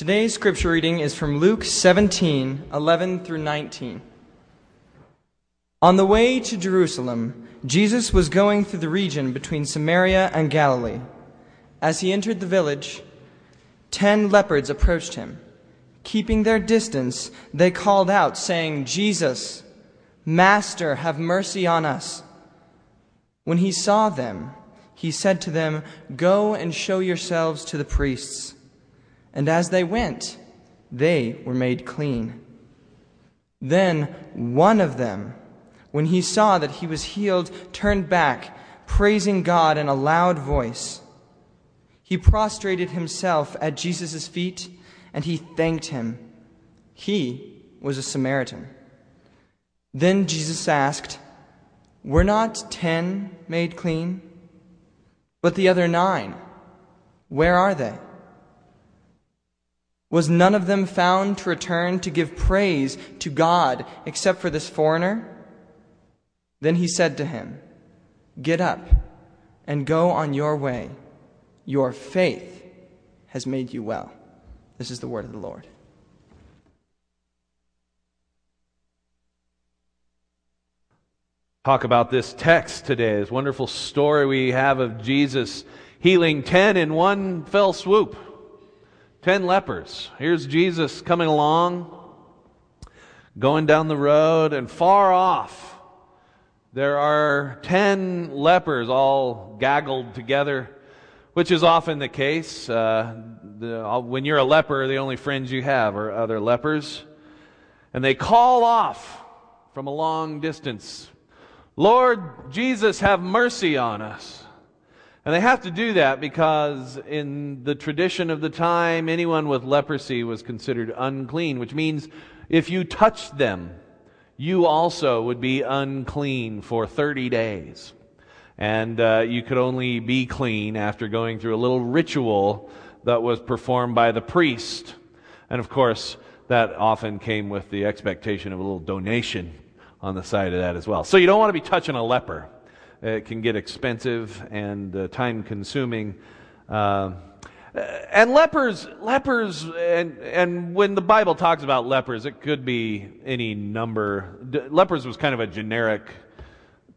Today's scripture reading is from Luke 17 11 through 19. On the way to Jerusalem, Jesus was going through the region between Samaria and Galilee. As he entered the village, ten lepers approached him. Keeping their distance, they called out, saying, Jesus, Master, have mercy on us. When he saw them, he said to them, Go and show yourselves to the priests. And as they went, they were made clean. Then one of them, when he saw that he was healed, turned back, praising God in a loud voice. He prostrated himself at Jesus' feet and he thanked him. He was a Samaritan. Then Jesus asked, Were not ten made clean? But the other nine, where are they? Was none of them found to return to give praise to God except for this foreigner? Then he said to him, Get up and go on your way. Your faith has made you well. This is the word of the Lord. Talk about this text today, this wonderful story we have of Jesus healing 10 in one fell swoop. Ten lepers. Here's Jesus coming along, going down the road, and far off, there are ten lepers all gaggled together, which is often the case. Uh, the, when you're a leper, the only friends you have are other lepers. And they call off from a long distance Lord Jesus, have mercy on us. And they have to do that because in the tradition of the time, anyone with leprosy was considered unclean, which means if you touched them, you also would be unclean for 30 days. And uh, you could only be clean after going through a little ritual that was performed by the priest. And of course, that often came with the expectation of a little donation on the side of that as well. So you don't want to be touching a leper. It can get expensive and uh, time consuming. Uh, and lepers, lepers, and, and when the Bible talks about lepers, it could be any number. D- lepers was kind of a generic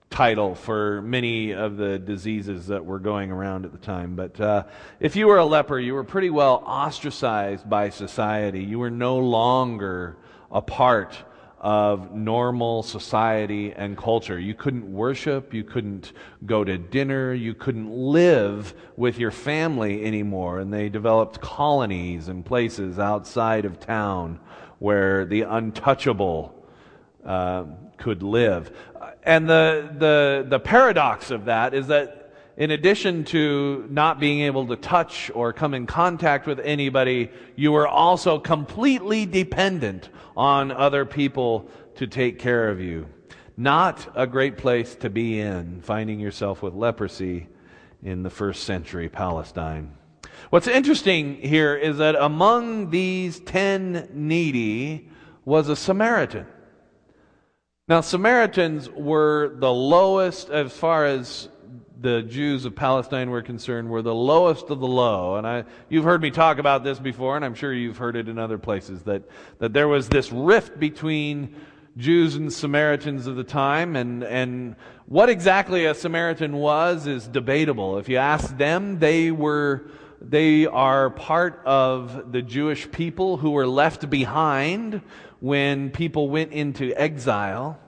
title for many of the diseases that were going around at the time. But uh, if you were a leper, you were pretty well ostracized by society. You were no longer a part of normal society and culture. You couldn't worship, you couldn't go to dinner, you couldn't live with your family anymore. And they developed colonies and places outside of town where the untouchable uh, could live. And the, the, the paradox of that is that in addition to not being able to touch or come in contact with anybody, you were also completely dependent on other people to take care of you. Not a great place to be in, finding yourself with leprosy in the first century Palestine. What's interesting here is that among these ten needy was a Samaritan. Now, Samaritans were the lowest as far as the Jews of Palestine were concerned, were the lowest of the low. And I, you've heard me talk about this before, and I'm sure you've heard it in other places, that, that there was this rift between Jews and Samaritans of the time, and, and what exactly a Samaritan was is debatable. If you ask them, they were, they are part of the Jewish people who were left behind when people went into exile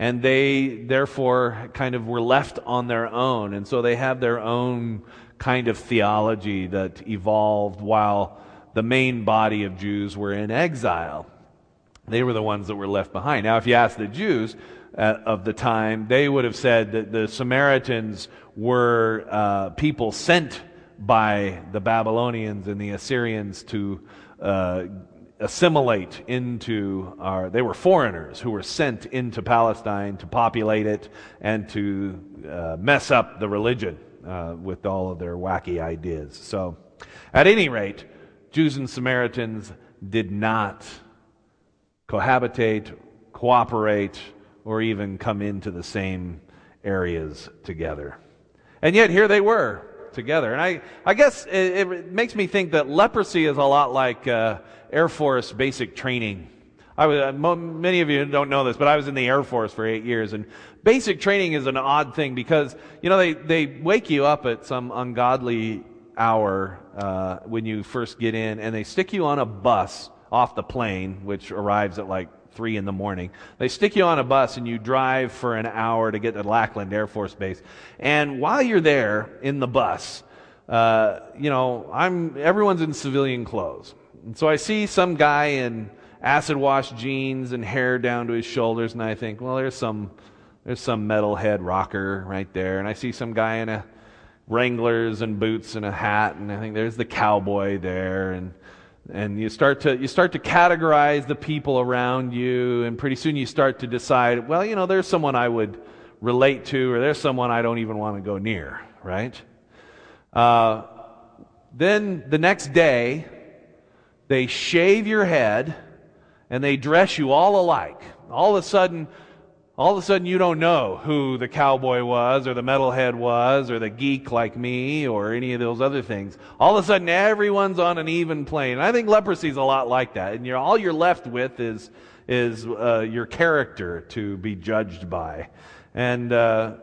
and they therefore kind of were left on their own. And so they have their own kind of theology that evolved while the main body of Jews were in exile. They were the ones that were left behind. Now, if you ask the Jews uh, of the time, they would have said that the Samaritans were uh, people sent by the Babylonians and the Assyrians to uh, assimilate into our, they were foreigners who were sent into Palestine to populate it and to uh, mess up the religion uh, with all of their wacky ideas. So, at any rate, Jews and Samaritans did not cohabitate, cooperate, or even come into the same areas together. And yet, here they were together. And I, I guess it, it makes me think that leprosy is a lot like uh, Air Force basic training. I was, uh, many of you don't know this, but I was in the Air Force for eight years, and basic training is an odd thing because you know they they wake you up at some ungodly hour uh, when you first get in, and they stick you on a bus off the plane, which arrives at like three in the morning. They stick you on a bus and you drive for an hour to get to Lackland Air Force Base. And while you're there in the bus, uh, you know, I'm everyone's in civilian clothes, and so I see some guy in acid wash jeans and hair down to his shoulders, and I think, well, there's some there's some metalhead rocker right there, and I see some guy in a Wranglers and boots and a hat, and I think there's the cowboy there, and and you start to you start to categorize the people around you, and pretty soon you start to decide, well, you know, there's someone I would relate to, or there's someone I don't even want to go near, right? Uh, then the next day, they shave your head and they dress you all alike. All of a sudden, all of a sudden you don't know who the cowboy was or the metalhead was or the geek like me or any of those other things. All of a sudden everyone's on an even plane. And I think leprosy is a lot like that. And you're, all you're left with is, is uh, your character to be judged by. And uh,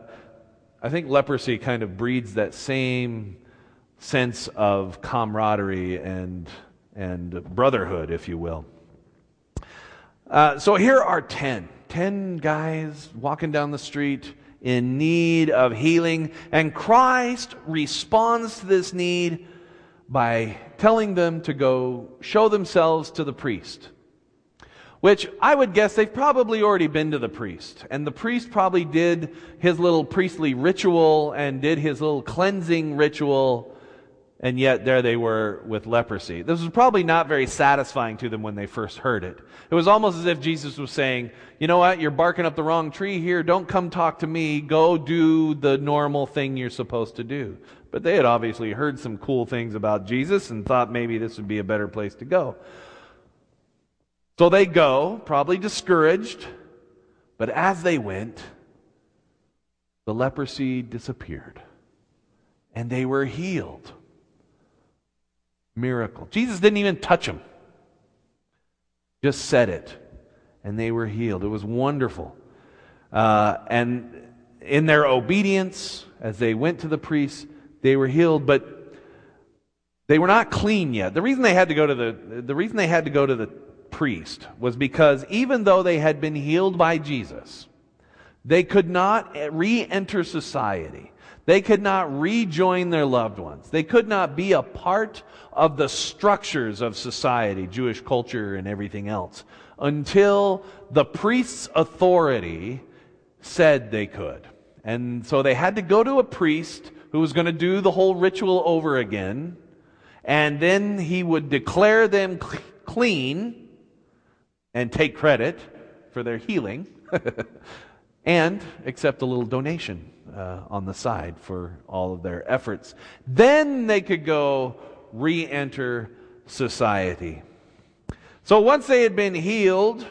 I think leprosy kind of breeds that same sense of camaraderie and, and brotherhood, if you will. Uh, so here are 10. 10 guys walking down the street in need of healing. And Christ responds to this need by telling them to go show themselves to the priest. Which I would guess they've probably already been to the priest. And the priest probably did his little priestly ritual and did his little cleansing ritual and yet there they were with leprosy. This was probably not very satisfying to them when they first heard it. It was almost as if Jesus was saying, you know what, you're barking up the wrong tree here. Don't come talk to me. Go do the normal thing you're supposed to do. But they had obviously heard some cool things about Jesus and thought maybe this would be a better place to go. So they go, probably discouraged, but as they went, the leprosy disappeared and they were healed miracle. Jesus didn't even touch them, just said it, and they were healed. It was wonderful. Uh, and in their obedience, as they went to the priests, they were healed, but they were not clean yet. The reason they had to go to the, the reason they had to go to the priest was because even though they had been healed by Jesus, they could not re-enter society. They could not rejoin their loved ones. They could not be a part of the structures of society, Jewish culture and everything else, until the priest's authority said they could. And so they had to go to a priest who was going to do the whole ritual over again, and then he would declare them clean and take credit for their healing and accept a little donation uh, on the side for all of their efforts. Then they could go re enter society. So once they had been healed,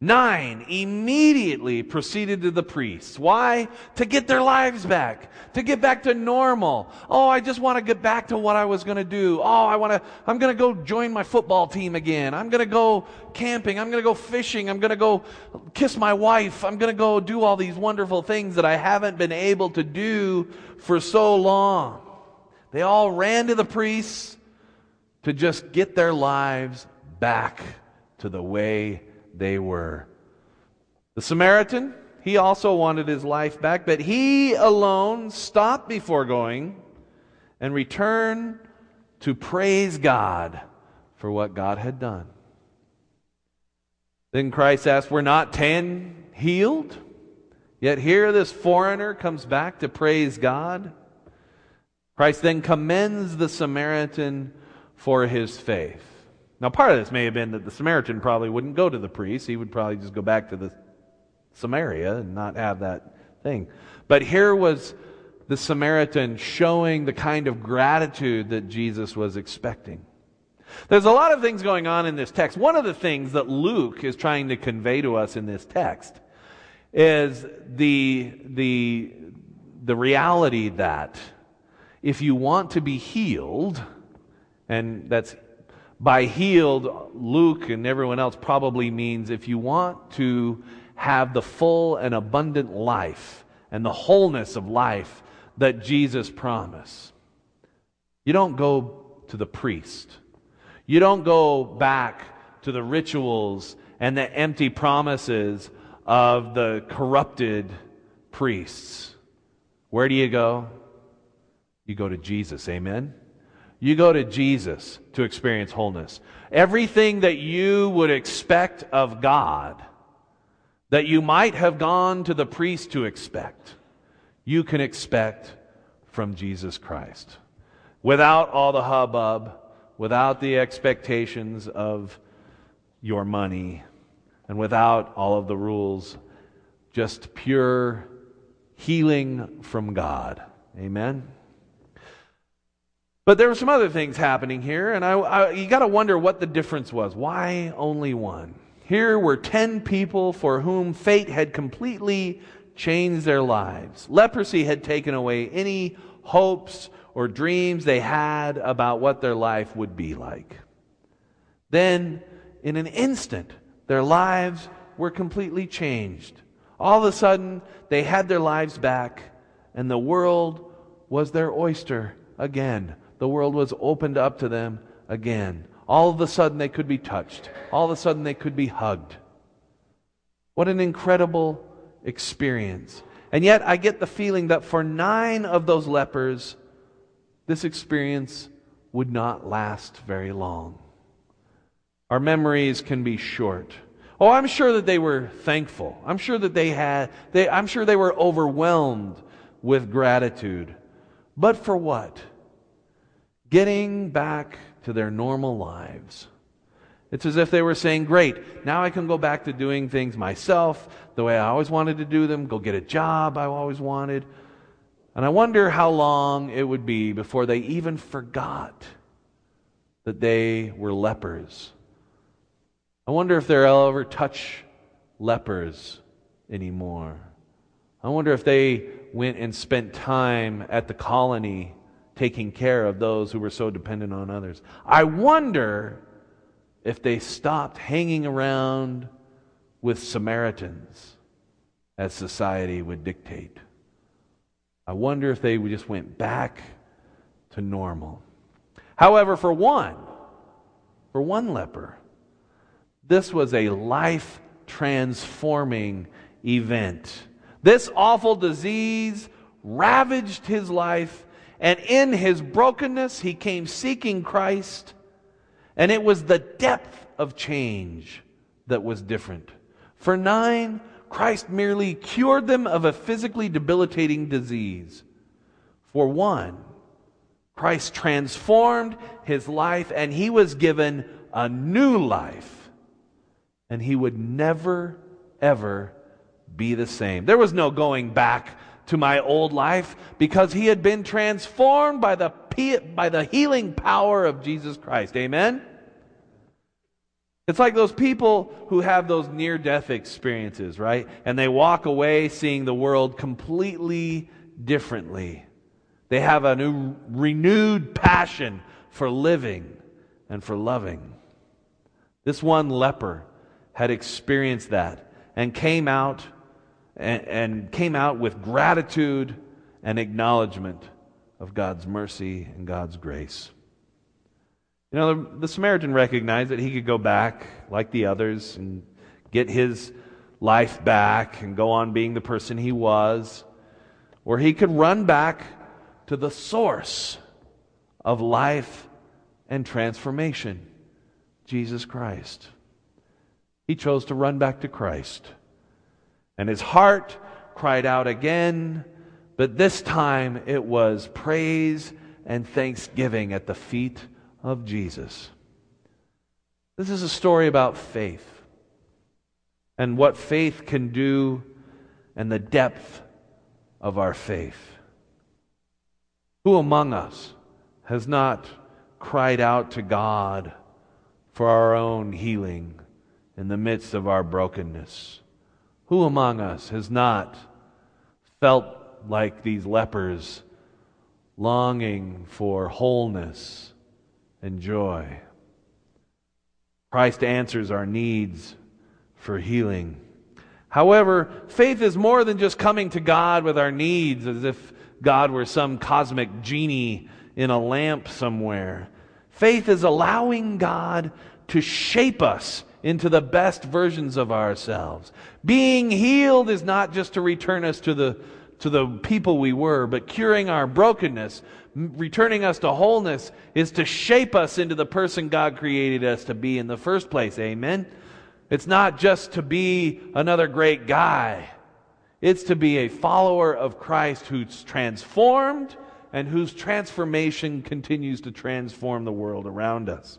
Nine immediately proceeded to the priests. Why? To get their lives back. To get back to normal. Oh, I just want to get back to what I was going to do. Oh, I want to, I'm going to go join my football team again. I'm going to go camping. I'm going to go fishing. I'm going to go kiss my wife. I'm going to go do all these wonderful things that I haven't been able to do for so long. They all ran to the priests to just get their lives back to the way they were. The Samaritan, he also wanted his life back, but he alone stopped before going and returned to praise God for what God had done. Then Christ asked, Were not ten healed? Yet here this foreigner comes back to praise God. Christ then commends the Samaritan for his faith. Now, part of this may have been that the Samaritan probably wouldn't go to the priest. He would probably just go back to the Samaria and not have that thing. But here was the Samaritan showing the kind of gratitude that Jesus was expecting. There's a lot of things going on in this text. One of the things that Luke is trying to convey to us in this text is the, the, the reality that If you want to be healed, and that's by healed, Luke and everyone else probably means if you want to have the full and abundant life and the wholeness of life that Jesus promised, you don't go to the priest. You don't go back to the rituals and the empty promises of the corrupted priests. Where do you go? You go to Jesus. Amen? You go to Jesus to experience wholeness. Everything that you would expect of God, that you might have gone to the priest to expect, you can expect from Jesus Christ. Without all the hubbub, without the expectations of your money, and without all of the rules, just pure healing from God. Amen. But there were some other things happening here, and I, I you got to wonder what the difference was. Why only one? Here were 10 people for whom fate had completely changed their lives. Leprosy had taken away any hopes or dreams they had about what their life would be like. Then, in an instant, their lives were completely changed. All of a sudden, they had their lives back, and the world was their oyster again the world was opened up to them again. All of a sudden, they could be touched. All of a sudden, they could be hugged. What an incredible experience. And yet, I get the feeling that for nine of those lepers, this experience would not last very long. Our memories can be short. Oh, I'm sure that they were thankful. I'm sure that they had, they, I'm sure they were overwhelmed with gratitude. But for what? Getting back to their normal lives. It's as if they were saying, Great, now I can go back to doing things myself the way I always wanted to do them, go get a job I always wanted. And I wonder how long it would be before they even forgot that they were lepers. I wonder if they'll ever touch lepers anymore. I wonder if they went and spent time at the colony taking care of those who were so dependent on others. I wonder if they stopped hanging around with Samaritans as society would dictate. I wonder if they just went back to normal. However, for one, for one leper, this was a life transforming event. This awful disease ravaged his life and in his brokenness, he came seeking Christ. And it was the depth of change that was different. For nine, Christ merely cured them of a physically debilitating disease. For one, Christ transformed his life and he was given a new life. And he would never, ever be the same. There was no going back to my old life because he had been transformed by the, by the healing power of Jesus Christ. Amen? It's like those people who have those near death experiences, right? And they walk away seeing the world completely differently. They have a new, renewed passion for living and for loving. This one leper had experienced that and came out and, and came out with gratitude and acknowledgement of God's mercy and God's grace. You know, the, the, Samaritan recognized that he could go back like the others and get his life back and go on being the person he was, or he could run back to the source of life and transformation, Jesus Christ. He chose to run back to Christ. And his heart cried out again, but this time it was praise and thanksgiving at the feet of Jesus. This is a story about faith and what faith can do and the depth of our faith. Who among us has not cried out to God for our own healing in the midst of our brokenness? Who among us has not felt like these lepers longing for wholeness and joy. Christ answers our needs for healing. However, faith is more than just coming to God with our needs as if God were some cosmic genie in a lamp somewhere. Faith is allowing God to shape us into the best versions of ourselves. Being healed is not just to return us to the, to the people we were, but curing our brokenness, returning us to wholeness, is to shape us into the person God created us to be in the first place. Amen? It's not just to be another great guy. It's to be a follower of Christ who's transformed and whose transformation continues to transform the world around us.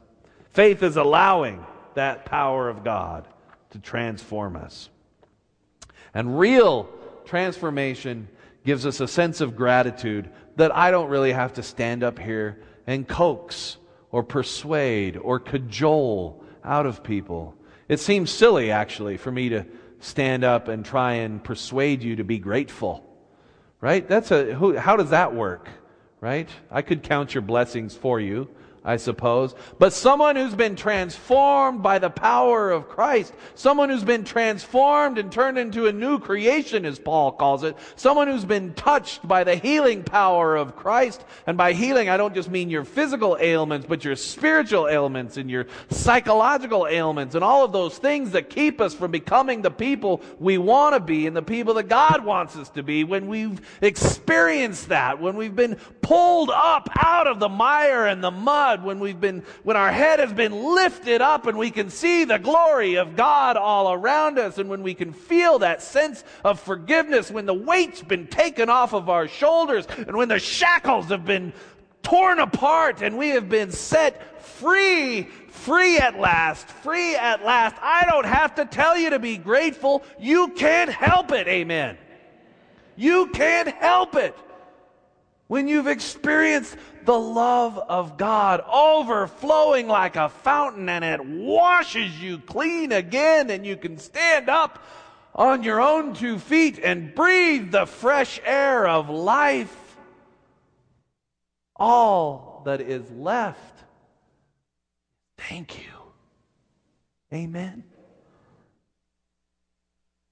Faith is allowing that power of God to transform us. And real transformation gives us a sense of gratitude that I don't really have to stand up here and coax or persuade or cajole out of people. It seems silly, actually, for me to stand up and try and persuade you to be grateful. Right? That's a, who, how does that work? Right? I could count your blessings for you. I suppose, but someone who's been transformed by the power of Christ, someone who's been transformed and turned into a new creation, as Paul calls it, someone who's been touched by the healing power of Christ. And by healing, I don't just mean your physical ailments, but your spiritual ailments and your psychological ailments and all of those things that keep us from becoming the people we want to be and the people that God wants us to be. When we've experienced that, when we've been pulled up out of the mire and the mud, when we've been, when our head has been lifted up and we can see the glory of God all around us and when we can feel that sense of forgiveness, when the weight's been taken off of our shoulders and when the shackles have been torn apart and we have been set free, free at last, free at last. I don't have to tell you to be grateful. You can't help it. Amen. You can't help it. When you've experienced the love of God overflowing like a fountain and it washes you clean again and you can stand up on your own two feet and breathe the fresh air of life. All that is left, thank you. Amen.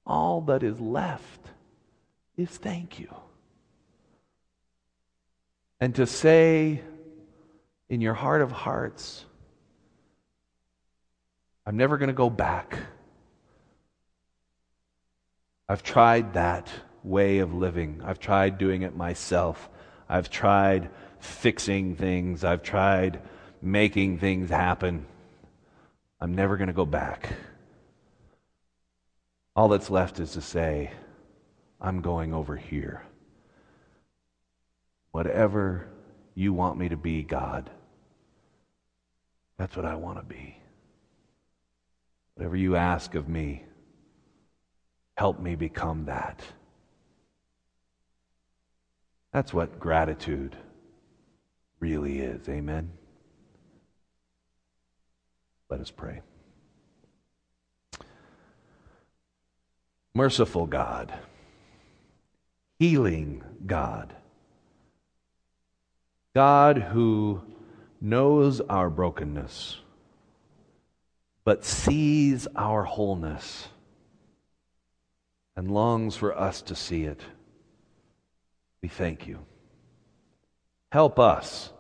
All that is left is thank you and to say in your heart of hearts, I'm never going to go back. I've tried that way of living. I've tried doing it myself. I've tried fixing things. I've tried making things happen. I'm never going to go back. All that's left is to say, I'm going over here. Whatever you want me to be, God, that's what I want to be. Whatever you ask of me, help me become that. That's what gratitude really is. Amen. Let us pray. Merciful God, healing God, God who knows our brokenness, but sees our wholeness and longs for us to see it. We thank you. Help us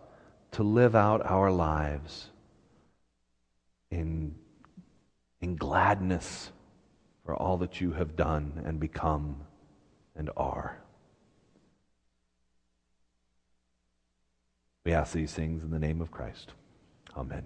to live out our lives in, in gladness for all that you have done and become and are. We ask these things in the name of Christ. Amen.